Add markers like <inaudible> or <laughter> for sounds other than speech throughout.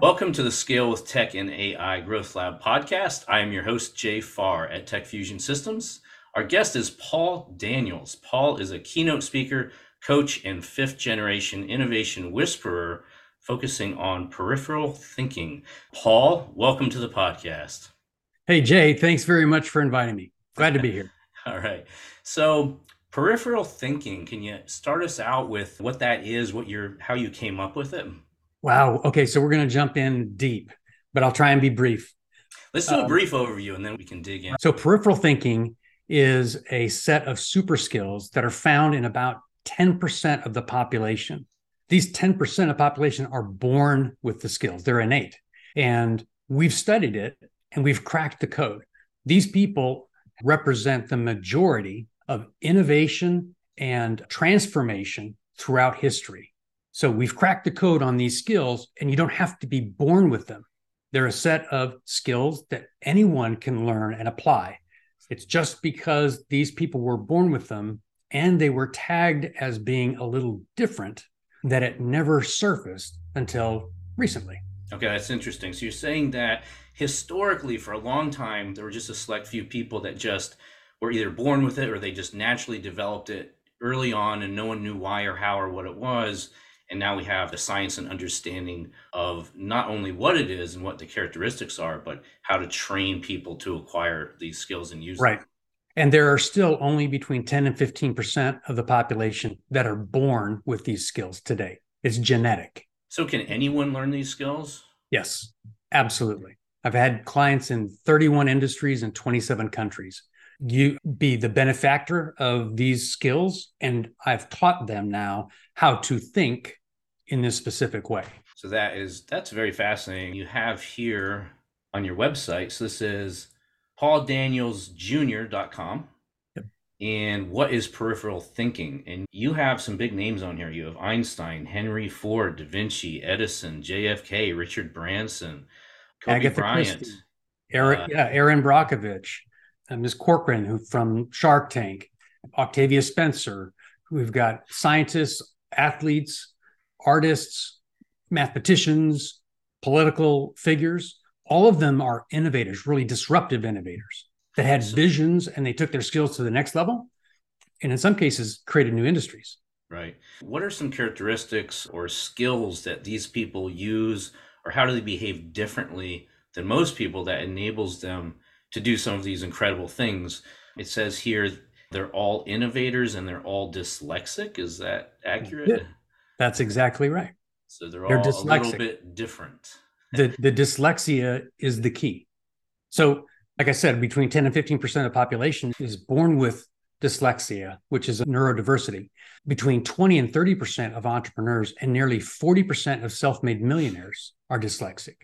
Welcome to the Scale with Tech and AI Growth Lab podcast. I am your host, Jay Farr at Tech Fusion Systems. Our guest is Paul Daniels. Paul is a keynote speaker, coach, and fifth generation innovation whisperer focusing on peripheral thinking. Paul, welcome to the podcast. Hey, Jay, thanks very much for inviting me. Glad to be here. <laughs> All right. So, peripheral thinking, can you start us out with what that is, what you're how you came up with it? Wow. Okay. So we're going to jump in deep, but I'll try and be brief. Let's do a um, brief overview and then we can dig in. So, peripheral thinking is a set of super skills that are found in about 10% of the population. These 10% of population are born with the skills, they're innate. And we've studied it and we've cracked the code. These people represent the majority of innovation and transformation throughout history. So we've cracked the code on these skills, and you don't have to be born with them. They're a set of skills that anyone can learn and apply. It's just because these people were born with them and they were tagged as being a little different that it never surfaced until recently. Okay, that's interesting. So you're saying that historically, for a long time, there were just a select few people that just were either born with it or they just naturally developed it early on and no one knew why or how or what it was and now we have the science and understanding of not only what it is and what the characteristics are, but how to train people to acquire these skills and use right. them. And there are still only between 10 and 15% of the population that are born with these skills today. It's genetic. So, can anyone learn these skills? Yes, absolutely. I've had clients in 31 industries in 27 countries. You be the benefactor of these skills, and I've taught them now how to think in this specific way. So that is that's very fascinating. You have here on your website. So this is pauldanielsjr.com. Yep. And what is peripheral thinking? And you have some big names on here. You have Einstein, Henry Ford, Da Vinci, Edison, JFK, Richard Branson, Kobe Agatha Bryant, Christie, Aaron, uh, yeah, Erin Brockovich, uh, Ms. Corcoran, who from Shark Tank, Octavia Spencer. We've got scientists, athletes, artists, mathematicians, political figures, all of them are innovators, really disruptive innovators that had visions and they took their skills to the next level. And in some cases, created new industries. Right. What are some characteristics or skills that these people use, or how do they behave differently than most people that enables them to do some of these incredible things? It says here they're all innovators and they're all dyslexic. Is that accurate? That's exactly right. So they're, they're all dyslexic. a little bit different. the the dyslexia is the key. So, like I said, between 10 and 15% of the population is born with dyslexia, which is a neurodiversity. Between 20 and 30% of entrepreneurs and nearly 40% of self-made millionaires are dyslexic.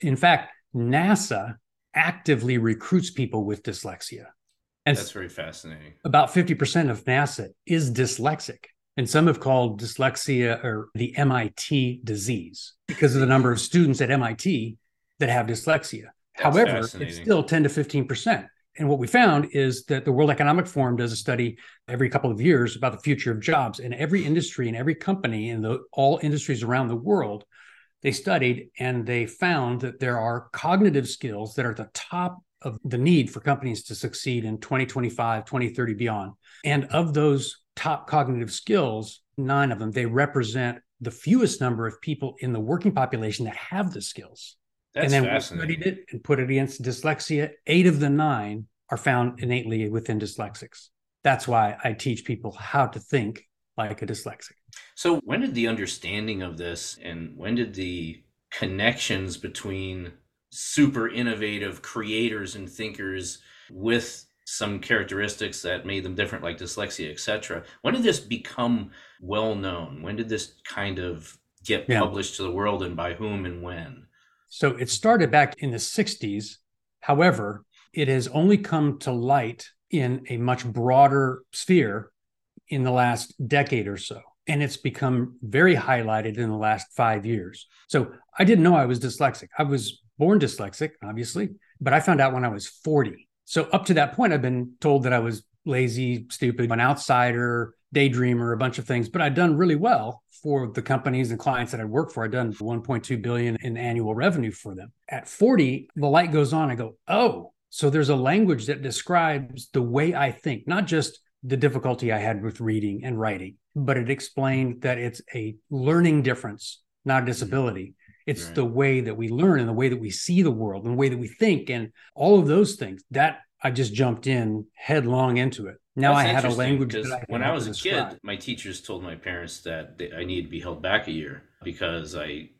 In fact, NASA actively recruits people with dyslexia. And that's very fascinating. About 50% of NASA is dyslexic. And some have called dyslexia or the MIT disease because of the number of students at MIT that have dyslexia. That's However, it's still 10 to 15%. And what we found is that the World Economic Forum does a study every couple of years about the future of jobs. And every industry and every company in the all industries around the world, they studied and they found that there are cognitive skills that are at the top of the need for companies to succeed in 2025, 2030, beyond. And of those top cognitive skills, nine of them, they represent the fewest number of people in the working population that have the skills. That's and then we studied it and put it against dyslexia. Eight of the nine are found innately within dyslexics. That's why I teach people how to think like a dyslexic. So, when did the understanding of this and when did the connections between super innovative creators and thinkers with some characteristics that made them different, like dyslexia, etc. When did this become well known? When did this kind of get yeah. published to the world, and by whom and when? So it started back in the 60s. However, it has only come to light in a much broader sphere in the last decade or so. And it's become very highlighted in the last five years. So I didn't know I was dyslexic. I was born dyslexic, obviously, but I found out when I was 40 so up to that point, I've been told that I was lazy, stupid, an outsider, daydreamer, a bunch of things, but I'd done really well for the companies and clients that I worked for. I'd done 1.2 billion in annual revenue for them. At 40, the light goes on. I go, oh, so there's a language that describes the way I think, not just the difficulty I had with reading and writing, but it explained that it's a learning difference, not a mm-hmm. disability. It's right. the way that we learn and the way that we see the world and the way that we think and all of those things. That I just jumped in headlong into it. Now That's I had a language. I when I was a describe. kid, my teachers told my parents that I needed to be held back a year because I.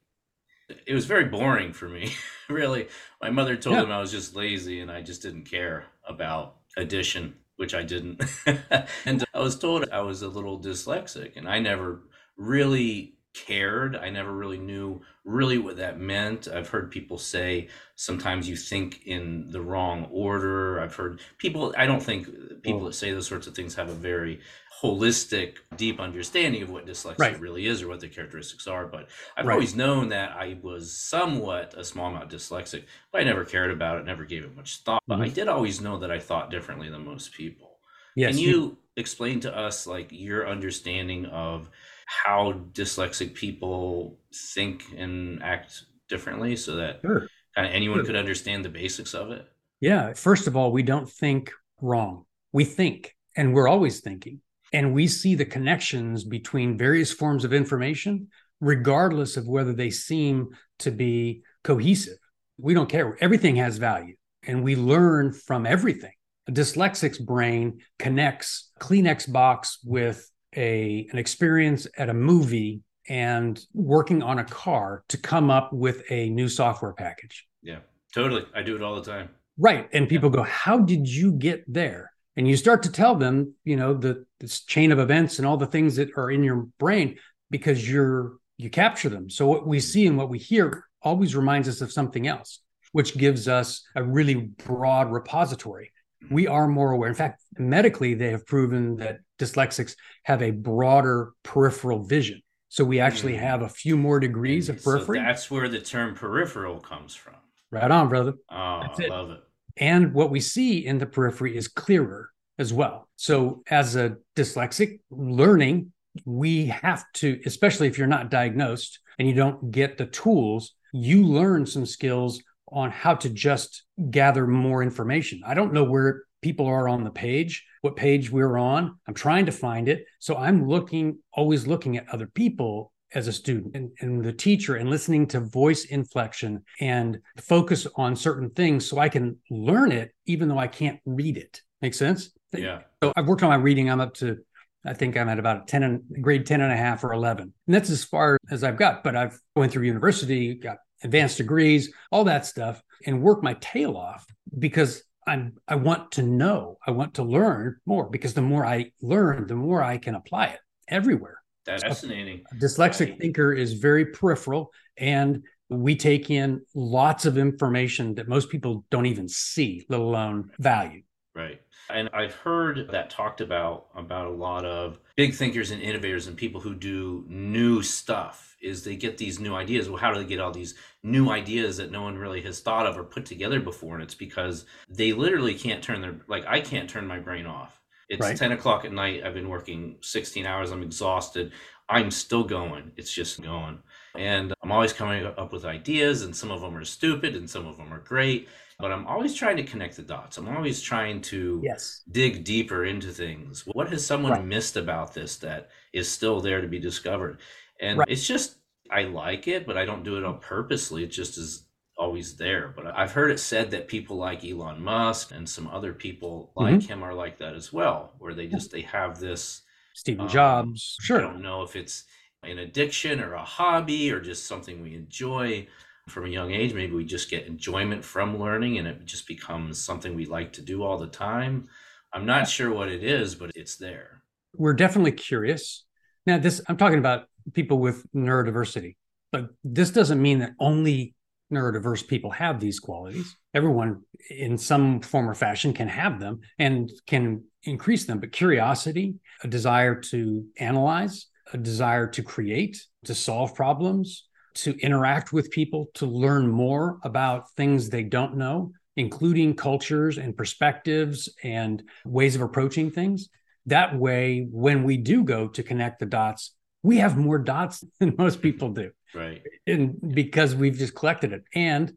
It was very boring for me, <laughs> really. My mother told yeah. them I was just lazy and I just didn't care about addition, which I didn't. <laughs> and I was told I was a little dyslexic, and I never really cared. I never really knew really what that meant. I've heard people say sometimes you think in the wrong order. I've heard people, I don't think people that say those sorts of things have a very holistic, deep understanding of what dyslexia right. really is or what the characteristics are. But I've right. always known that I was somewhat a small amount dyslexic, but I never cared about it, never gave it much thought. But mm-hmm. I did always know that I thought differently than most people. Yes, Can you, you explain to us like your understanding of how dyslexic people think and act differently so that sure. kind of anyone sure. could understand the basics of it? Yeah. First of all, we don't think wrong. We think, and we're always thinking. And we see the connections between various forms of information, regardless of whether they seem to be cohesive. We don't care. Everything has value, and we learn from everything. A dyslexic's brain connects Kleenex box with a an experience at a movie and working on a car to come up with a new software package. Yeah, totally. I do it all the time. Right. And people yeah. go, How did you get there? And you start to tell them, you know, the this chain of events and all the things that are in your brain because you're you capture them. So what we see and what we hear always reminds us of something else, which gives us a really broad repository we are more aware. In fact, medically, they have proven that dyslexics have a broader peripheral vision. So we actually hmm. have a few more degrees and of periphery. So that's where the term peripheral comes from. Right on, brother. Oh, I it. love it. And what we see in the periphery is clearer as well. So as a dyslexic learning, we have to, especially if you're not diagnosed and you don't get the tools, you learn some skills on how to just gather more information. I don't know where people are on the page, what page we're on. I'm trying to find it. So I'm looking, always looking at other people as a student and, and, the teacher and listening to voice inflection and focus on certain things so I can learn it, even though I can't read it. Make sense? Yeah. So I've worked on my reading. I'm up to, I think I'm at about 10 and grade 10 and a half or 11. And that's as far as I've got, but I've went through university, got advanced degrees, all that stuff, and work my tail off because I'm I want to know, I want to learn more because the more I learn, the more I can apply it everywhere. That's so fascinating. dyslexic right. thinker is very peripheral and we take in lots of information that most people don't even see, let alone value. Right. And I've heard that talked about about a lot of big thinkers and innovators and people who do new stuff is they get these new ideas. Well, how do they get all these new ideas that no one really has thought of or put together before? And it's because they literally can't turn their like I can't turn my brain off. It's right. 10 o'clock at night. I've been working 16 hours. I'm exhausted. I'm still going. It's just going. And I'm always coming up with ideas, and some of them are stupid and some of them are great but I'm always trying to connect the dots. I'm always trying to yes. dig deeper into things. What has someone right. missed about this that is still there to be discovered? And right. it's just, I like it, but I don't do it on purposely. It just is always there. But I've heard it said that people like Elon Musk and some other people like mm-hmm. him are like that as well, where they just, they have this. Stephen um, Jobs. Sure. I don't know if it's an addiction or a hobby or just something we enjoy from a young age. Maybe we just get enjoyment from learning and it just becomes something we like to do all the time. I'm not sure what it is, but it's there. We're definitely curious. Now, this I'm talking about people with neurodiversity, but this doesn't mean that only neurodiverse people have these qualities. Everyone, in some form or fashion, can have them and can increase them. But curiosity, a desire to analyze, a desire to create, to solve problems, to interact with people, to learn more about things they don't know, including cultures and perspectives and ways of approaching things. That way, when we do go to connect the dots, we have more dots <laughs> than most people do. Right. And because we've just collected it. And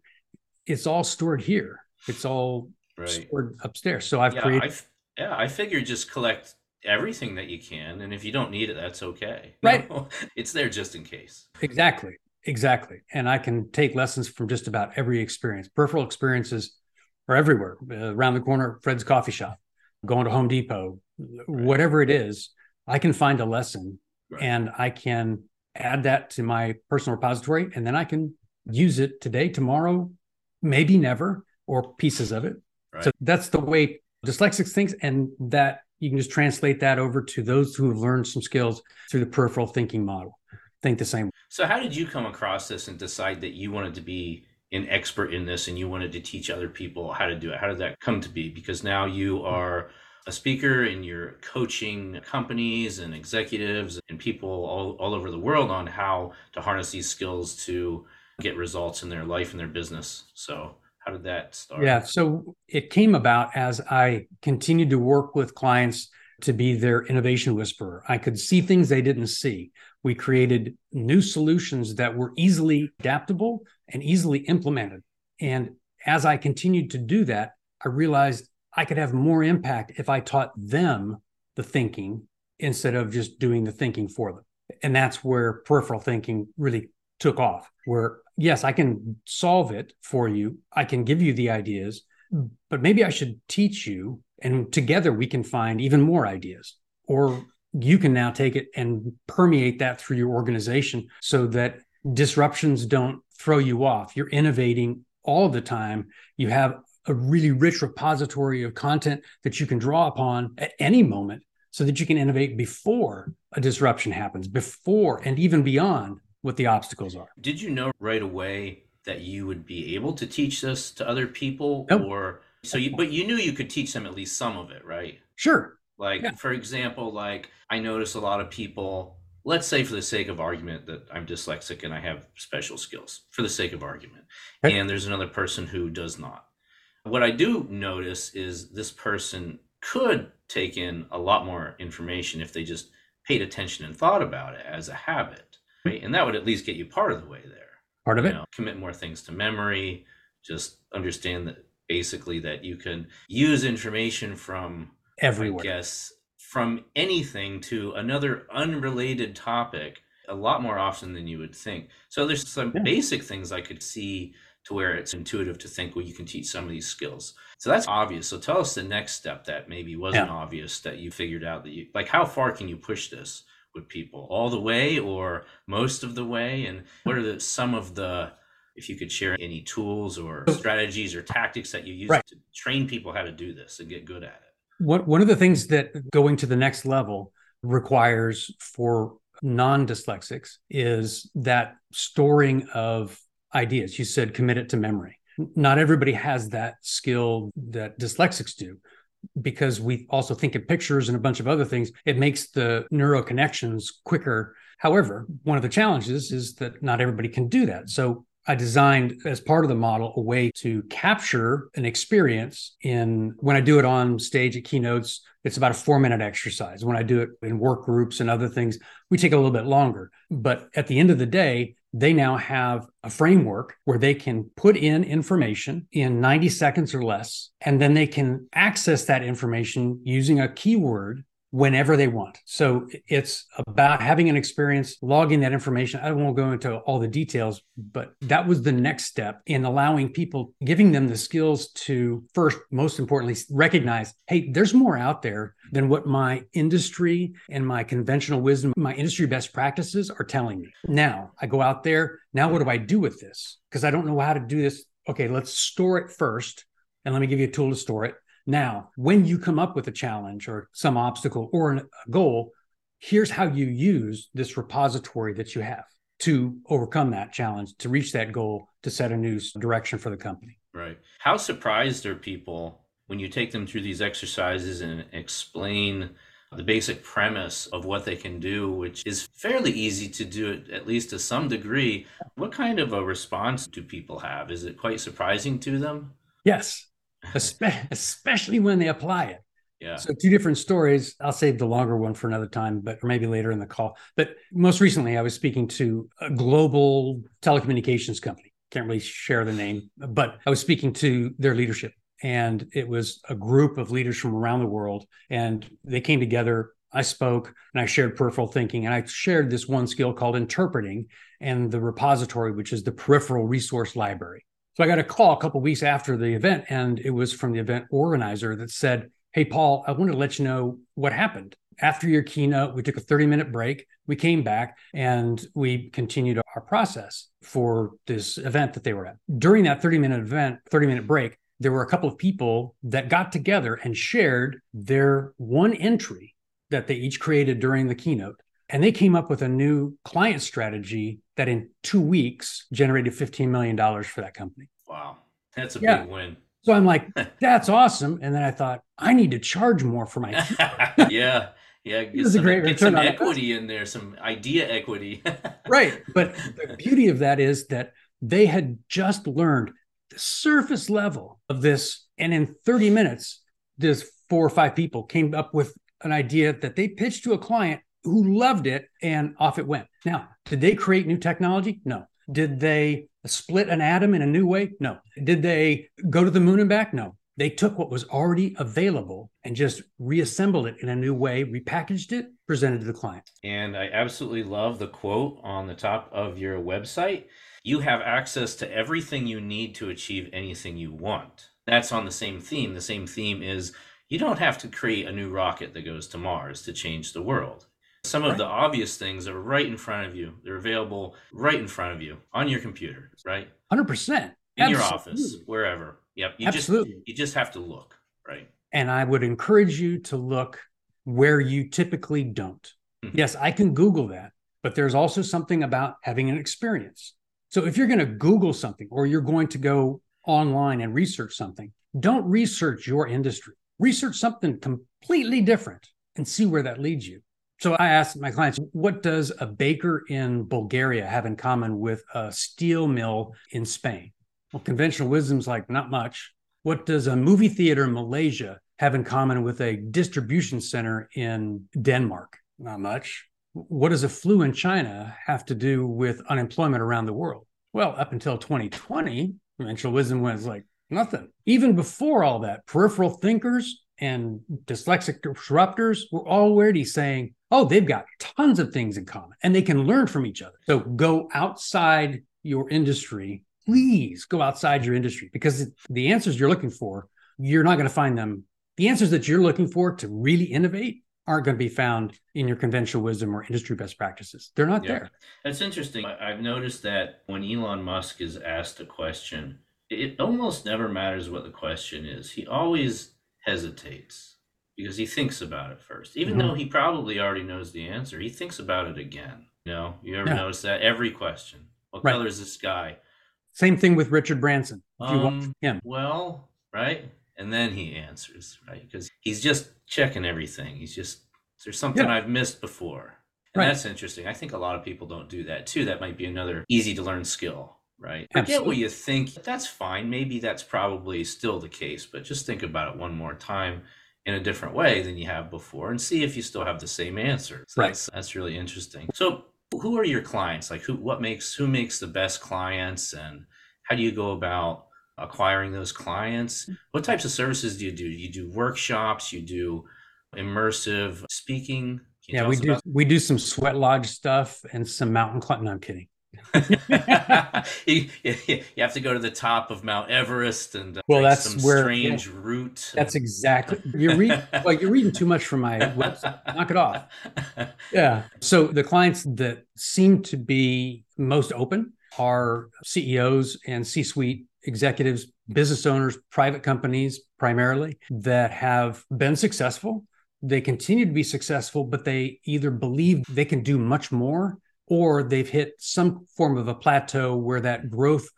it's all stored here. It's all right. stored upstairs. So I've yeah, created. I've, yeah, I figure just collect everything that you can. And if you don't need it, that's okay. Right. <laughs> it's there just in case. Exactly. Exactly. And I can take lessons from just about every experience. Peripheral experiences are everywhere uh, around the corner, Fred's coffee shop, going to Home Depot, right. whatever it is, I can find a lesson right. and I can add that to my personal repository and then I can use it today, tomorrow, maybe never, or pieces of it. Right. So that's the way dyslexics thinks. And that you can just translate that over to those who have learned some skills through the peripheral thinking model. Think the same. So, how did you come across this and decide that you wanted to be an expert in this and you wanted to teach other people how to do it? How did that come to be? Because now you are a speaker and you're coaching companies and executives and people all, all over the world on how to harness these skills to get results in their life and their business. So, how did that start? Yeah, so it came about as I continued to work with clients to be their innovation whisperer. I could see things they didn't see. We created new solutions that were easily adaptable and easily implemented. And as I continued to do that, I realized I could have more impact if I taught them the thinking instead of just doing the thinking for them. And that's where peripheral thinking really took off, where yes, I can solve it for you, I can give you the ideas, but maybe I should teach you, and together we can find even more ideas. Or you can now take it and permeate that through your organization so that disruptions don't throw you off. You're innovating all the time. You have a really rich repository of content that you can draw upon at any moment so that you can innovate before a disruption happens, before and even beyond what the obstacles are. Did you know right away that you would be able to teach this to other people nope. or so you but you knew you could teach them at least some of it, right? Sure. Like yeah. for example, like I notice a lot of people, let's say for the sake of argument that I'm dyslexic and I have special skills for the sake of argument. Okay. And there's another person who does not. What I do notice is this person could take in a lot more information if they just paid attention and thought about it as a habit. Right? And that would at least get you part of the way there. Part of you it. Know, commit more things to memory, just understand that basically that you can use information from everywhere. I guess from anything to another unrelated topic a lot more often than you would think. So there's some yeah. basic things I could see to where it's intuitive to think, well, you can teach some of these skills. So that's obvious. So tell us the next step that maybe wasn't yeah. obvious that you figured out that you like how far can you push this with people? All the way or most of the way? And what are the some of the if you could share any tools or strategies or tactics that you use right. to train people how to do this and get good at it? What, one of the things that going to the next level requires for non dyslexics is that storing of ideas. You said commit it to memory. Not everybody has that skill that dyslexics do because we also think in pictures and a bunch of other things. It makes the neuro connections quicker. However, one of the challenges is that not everybody can do that. So I designed as part of the model a way to capture an experience in when I do it on stage at keynotes, it's about a four minute exercise. When I do it in work groups and other things, we take a little bit longer. But at the end of the day, they now have a framework where they can put in information in 90 seconds or less, and then they can access that information using a keyword whenever they want. So it's about having an experience, logging that information. I won't go into all the details, but that was the next step in allowing people, giving them the skills to first, most importantly, recognize hey, there's more out there than what my industry and my conventional wisdom, my industry best practices are telling me. Now I go out there. Now, what do I do with this? Because I don't know how to do this. Okay, let's store it first. And let me give you a tool to store it. Now, when you come up with a challenge or some obstacle or a goal, here's how you use this repository that you have to overcome that challenge, to reach that goal, to set a new direction for the company. Right. How surprised are people when you take them through these exercises and explain the basic premise of what they can do, which is fairly easy to do, at least to some degree. What kind of a response do people have? Is it quite surprising to them? Yes, especially when they apply it. Yeah. So two different stories. I'll save the longer one for another time, but or maybe later in the call. But most recently, I was speaking to a global telecommunications company. Can't really share the name, but I was speaking to their leadership, and it was a group of leaders from around the world, and they came together. I spoke and I shared peripheral thinking, and I shared this one skill called interpreting and the repository, which is the peripheral resource library. So I got a call a couple weeks after the event, and it was from the event organizer that said, Hey, Paul, I wanted to let you know what happened. After your keynote, we took a 30 minute break. We came back and we continued our process for this event that they were at. During that 30 minute event, 30 minute break, there were a couple of people that got together and shared their one entry that they each created during the keynote. And they came up with a new client strategy that in two weeks generated $15 million for that company. Wow. That's a Yeah. big win. So I'm like, <laughs> that's awesome. And then I thought, I need to charge more for my <laughs> <laughs> yeah. Yeah. Get is a some, great get return some on equity in there, some idea equity. right. But the beauty of that is that they had just learned the surface level of this. And in 30 minutes, this four or five people came up with an idea that they pitched to a client who loved it and off it went. Now, did they create new technology? No. Did they split an atom in a new way? No. Did they go to the moon and back? No. They took what was already available and just reassembled it in a new way, repackaged it, presented to the client. And I absolutely love the quote on the top of your website. You have access to everything you need to achieve anything you want. That's on the same theme. The same theme is you don't have to create a new rocket that goes to Mars to change the world. Some of Right. the obvious things are right in front of you. They're available right in front of you on your computer, right? 100%. In your office, wherever. Yep. You Absolutely. just you just have to look, right? And I would encourage you to look where you typically don't. Mhm. Yes, I can Google that, but there's also something about having an experience. So if you're going to Google something or you're going to go online and research something, don't research your industry. Research something completely different and see where that leads you. So I asked my clients, what does a baker in Bulgaria have in common with a steel mill in Spain? Well, conventional wisdom's like not much. What does a movie theater in Malaysia have in common with a distribution center in Denmark? Not much. What does a flu in China have to do with unemployment around the world? Well, up until 2020, conventional wisdom was like nothing. Even before all that, peripheral thinkers and dyslexic disruptors were already saying, oh, they've got tons of things in common and they can learn from each other. So go outside your industry. Please go outside your industry because the answers you're looking for, you're not going to find them. The answers that you're looking for to really innovate aren't going to be found in your conventional wisdom or industry best practices. They're not Yeah. there. That's interesting. I've noticed that when Elon Musk is asked a question, it almost never matters what the question is. He always hesitates because he thinks about it first. Even Mhm. though he probably already knows the answer, he thinks about it again. You know, you ever Yeah. notice that? Every question. What Right. color is this sky? Same thing with Richard Branson. If you watch Um, him, Well, right? And then he answers, right? Because he's just checking everything. He's just, is there something Yeah. I've missed before? And Right. that's interesting. I think a lot of people don't do that too. That might be another easy to learn skill, right? Forget what you think. That's fine. Maybe that's probably still the case, but just think about it one more time in a different way than you have before and see if you still have the same answer. So Right. That's, that's really interesting. So who are your clients? Like who, what makes, who makes the best clients and how do you go about acquiring those clients? What types of services do you do? You do workshops, you do immersive speaking. Yeah, we do about- we do some sweat lodge stuff and some mountain climb. No, I'm kidding. <laughs> you, you have to go to the top of Mount Everest and uh, Well, that's some where- strange route. That's exactly you're reading. <laughs> well, you're reading too much from my website. Knock it off. <laughs> Yeah. So the clients that seem to be most open are CEOs and C-suite executives, business owners, private companies primarily that have been successful. They continue to be successful, but they either believe they can do much more or they've hit some form of a plateau where that growth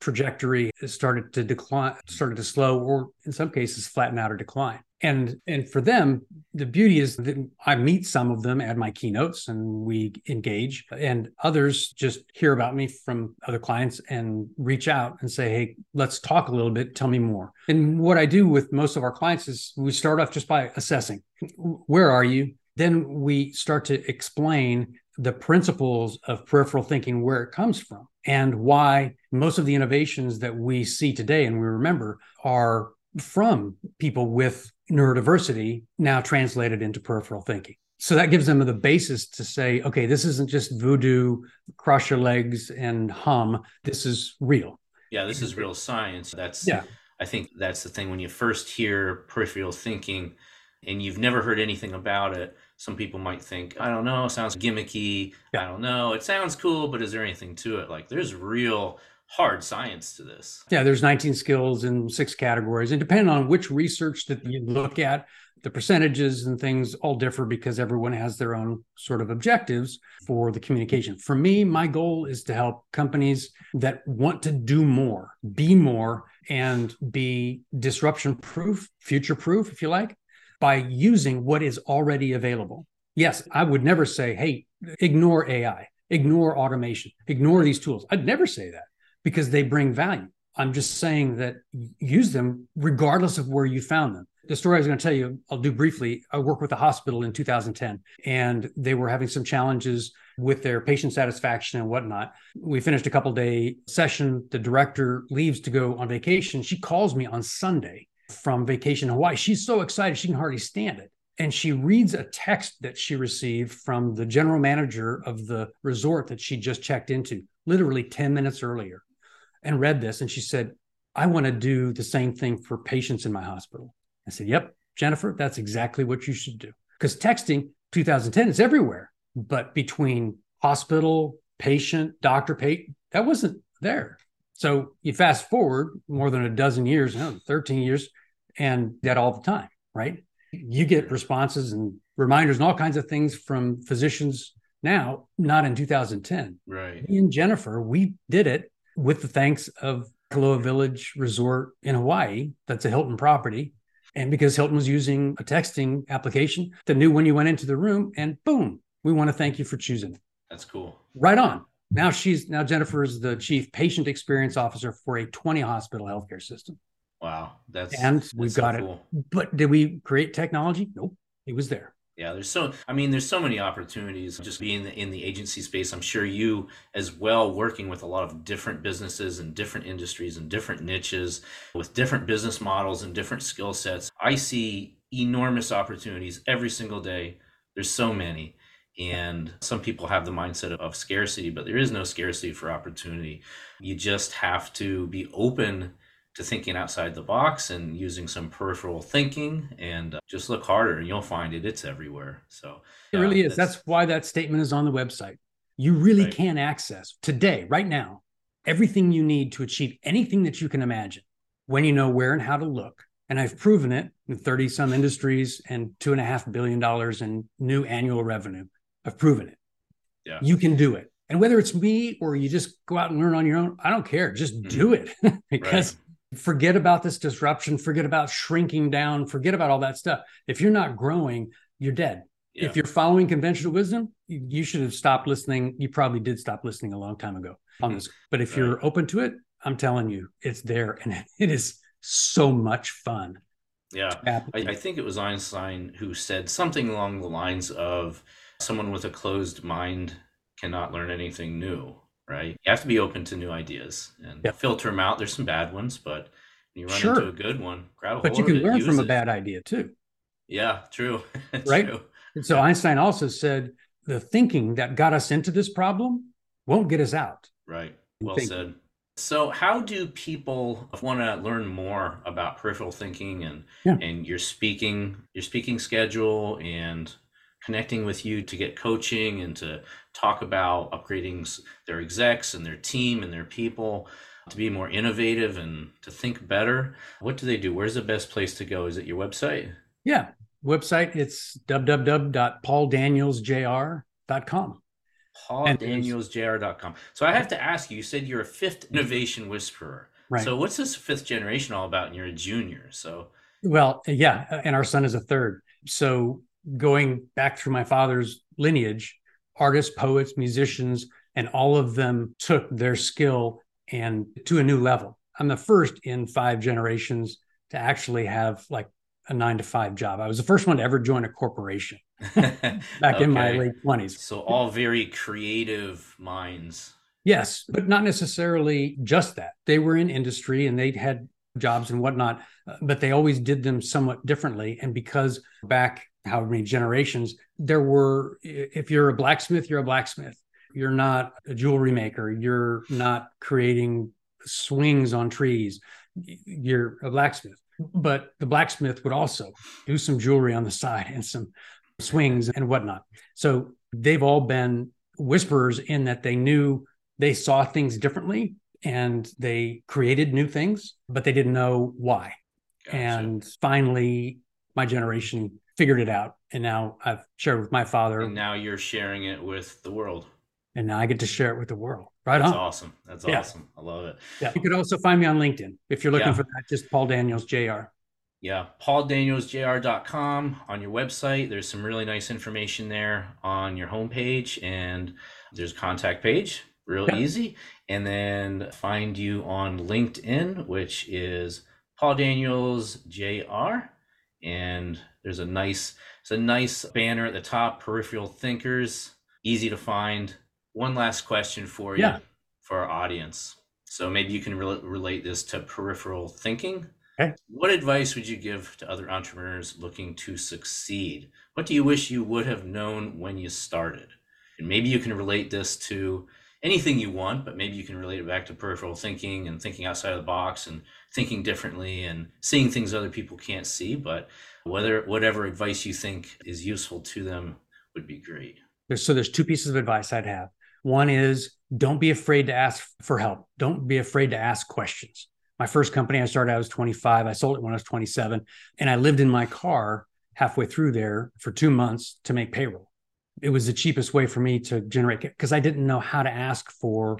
trajectory started to decline, started to slow, or in some cases flatten out or decline. And and for them, the beauty is that I meet some of them at my keynotes and we engage, and others just hear about me from other clients and reach out and say, "Hey, let's talk a little bit. Tell me more." And what I do with most of our clients is we start off just by assessing, where are you? Then we start to explain the principles of peripheral thinking, where it comes from, and why most of the innovations that we see today and we remember are from people with neurodiversity now translated into peripheral thinking. So that gives them the basis to say, okay, this isn't just voodoo, cross your legs and hum. This is real. Yeah, this is real science. That's yeah. I think that's the thing when you first hear peripheral thinking and you've never heard anything about it some people might think, I don't know, sounds gimmicky. Yeah. I don't know. It sounds cool, but is there anything to it? Like there's real hard science to this. Yeah, there's 19 skills in six categories. And depending on which research that you look at, the percentages and things all differ because everyone has their own sort of objectives for the communication. For me, my goal is to help companies that want to do more, be more, and be disruption proof, future proof, if you like, by using what is already available. Yes, I would never say, hey, ignore AI, ignore automation, ignore these tools. I'd never say that because they bring value. I'm just saying that use them regardless of where you found them. The story I was going to tell you, I'll do briefly. I worked with a hospital in 2010, and they were having some challenges with their patient satisfaction and whatnot. We finished a couple day session. The director leaves to go on vacation. She calls me on Sunday from vacation in Hawaii. She's so excited she can hardly stand it. And she reads a text that she received from the general manager of the resort that she just checked into, literally 10 minutes earlier, and read this. And she said, I want to do the same thing for patients in my hospital. I said, Yep, Jennifer, that's exactly what you should do. Because texting 2010 is everywhere, but between hospital, patient, doctor, patient, that wasn't there. So you fast forward more than a dozen years, you know, 13 years, and that all the time, right? You get responses and reminders and all kinds of things from physicians now, not in 2010. Right. Me and Jennifer, we did it with the thanks of Kaloa Village Resort in Hawaii. That's a Hilton property. And because Hilton was using a texting application that knew when you went into the room, and boom, we want to thank you for choosing. That's cool. Right on. Now she's now Jennifer is the chief patient experience officer for a 20 hospital healthcare system. Wow, that's and we've got so cool. it. But did we create technology? Nope, it was there. Yeah, there's so I mean, there's so many opportunities just being in the, in the agency space. I'm sure you as well working with a lot of different businesses and different industries and different niches with different business models and different skill sets. I see enormous opportunities every single day. There's so many. And some people have the mindset of scarcity, but there is no scarcity for opportunity. You just have to be open to thinking outside the box and using some peripheral thinking and uh, just look harder and you'll find it it's everywhere. So it really is. That's, that's, why that statement is on the website. You really right. can access today right now everything you need to achieve anything that you can imagine when you know where and how to look. And i've proven it in 30 some industries and two and a half billion dollars in new annual revenue. I've proven it. Yeah. You can do it. And whether it's me or you just go out and learn on your own i don't care. Just mm-hmm. do it. <laughs> Because right forget about this disruption, forget about shrinking down, forget about all that stuff. If you're not growing, you're dead. Yeah. If you're following conventional wisdom, you should have stopped listening. You probably did stop listening a long time ago on this. Hmm. But if right. you're open to it, I'm telling you, it's there and <laughs> it is so much fun. Yeah. I, I think it was Einstein who said something along the lines of someone with a closed mind cannot learn anything new right? You have to be open to new ideas and yep. filter them out. There's some bad ones, but when you run sure. into a good one, grab a But you can learn from it. a bad idea too. Yeah, true. <laughs> right. True. And so Einstein also said the thinking that got us into this problem won't get us out. Right. Well said. So, how do people want to learn more about peripheral thinking and yeah. and your speaking your speaking schedule and connecting with you to get coaching and to talk about upgrading their execs and their team and their people to be more innovative and to think better what do they do where's the best place to go is it your website yeah website it's www.pauldanielsjr.com PaulDanielsJR.com. So I have to ask you, you said you're a fifth innovation whisperer. Right. So what's this fifth generation all about? And you're a junior. So well, yeah, and our son is a third. So going back through my father's lineage, artists, poets, musicians, and all of them took their skill and to a new level. I'm the first in five generations to actually have like a nine to five job. I was the first one to ever join a corporation <laughs> back okay. in my late 20s. So, all very creative minds. Yes, but not necessarily just that. They were in industry and they had jobs and whatnot, uh, but they always did them somewhat differently. And because back however many generations, there were, if you're a blacksmith, you're a blacksmith. You're not a jewelry maker. You're not creating swings on trees. You're a blacksmith. But the blacksmith would also do some jewelry on the side and some swings and whatnot. So they've all been whisperers in that they knew they saw things differently and they created new things, but they didn't know why. Gotcha. And finally, my generation figured it out. And now I've shared with my father. And now you're sharing it with the world. And now I get to share it with the world. Right on. That's on. awesome. That's yeah. awesome. I love it. Yeah. You could also find me on LinkedIn if you're looking yeah. for that, just Paul Daniels JR. Yeah, pauldanielsjr.com on your website. There's some really nice information there on your homepage, and there's a contact page, real yeah. easy. And then find you on LinkedIn, which is Paul Daniels JR. And there's a nice, it's a nice banner at the top, Peripheral Thinkers, easy to find. One last question for you, yeah. for our audience. So maybe you can re- relate this to peripheral thinking Okay. What advice would you give to other entrepreneurs looking to succeed? What do you wish you would have known when you started? And maybe you can relate this to anything you want, but maybe you can relate it back to peripheral thinking and thinking outside of the box and thinking differently and seeing things other people can't see. But whether whatever advice you think is useful to them would be great. So there's two pieces of advice I'd have. One is don't be afraid to ask for help. Don't be afraid to ask questions. My first company I started, I was 25. I sold it when I was 27. And I lived in my car halfway through there for two months to make payroll. It was the cheapest way for me to generate because I didn't know how to ask for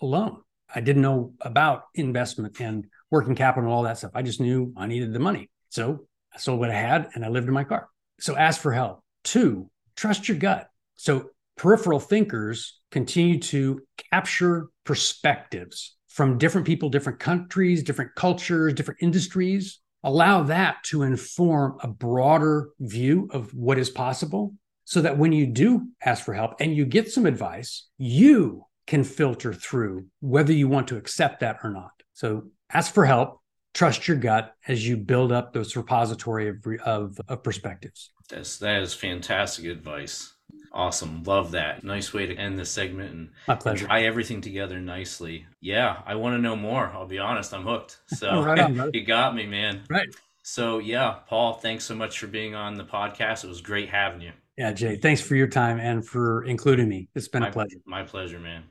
a loan. I didn't know about investment and working capital and all that stuff. I just knew I needed the money. So I sold what I had and I lived in my car. So ask for help. Two, trust your gut. So peripheral thinkers continue to capture perspectives from different people, different countries, different cultures, different industries. Allow that to inform a broader view of what is possible so that when you do ask for help and you get some advice, you can filter through whether you want to accept that or not. So ask for help, trust your gut as you build up those repository of, of, of perspectives. That's, that is fantastic advice. Awesome. Love that. Nice way to end the segment and My pleasure. tie everything together nicely. Yeah, I want to know more. I'll be honest, I'm hooked. So <laughs> right on, <laughs> you got me, man. Right. So yeah, Paul, thanks so much for being on the podcast. It was great having you. Yeah, Jay, thanks for your time and for including me. It's been my, a pleasure. My pleasure, man.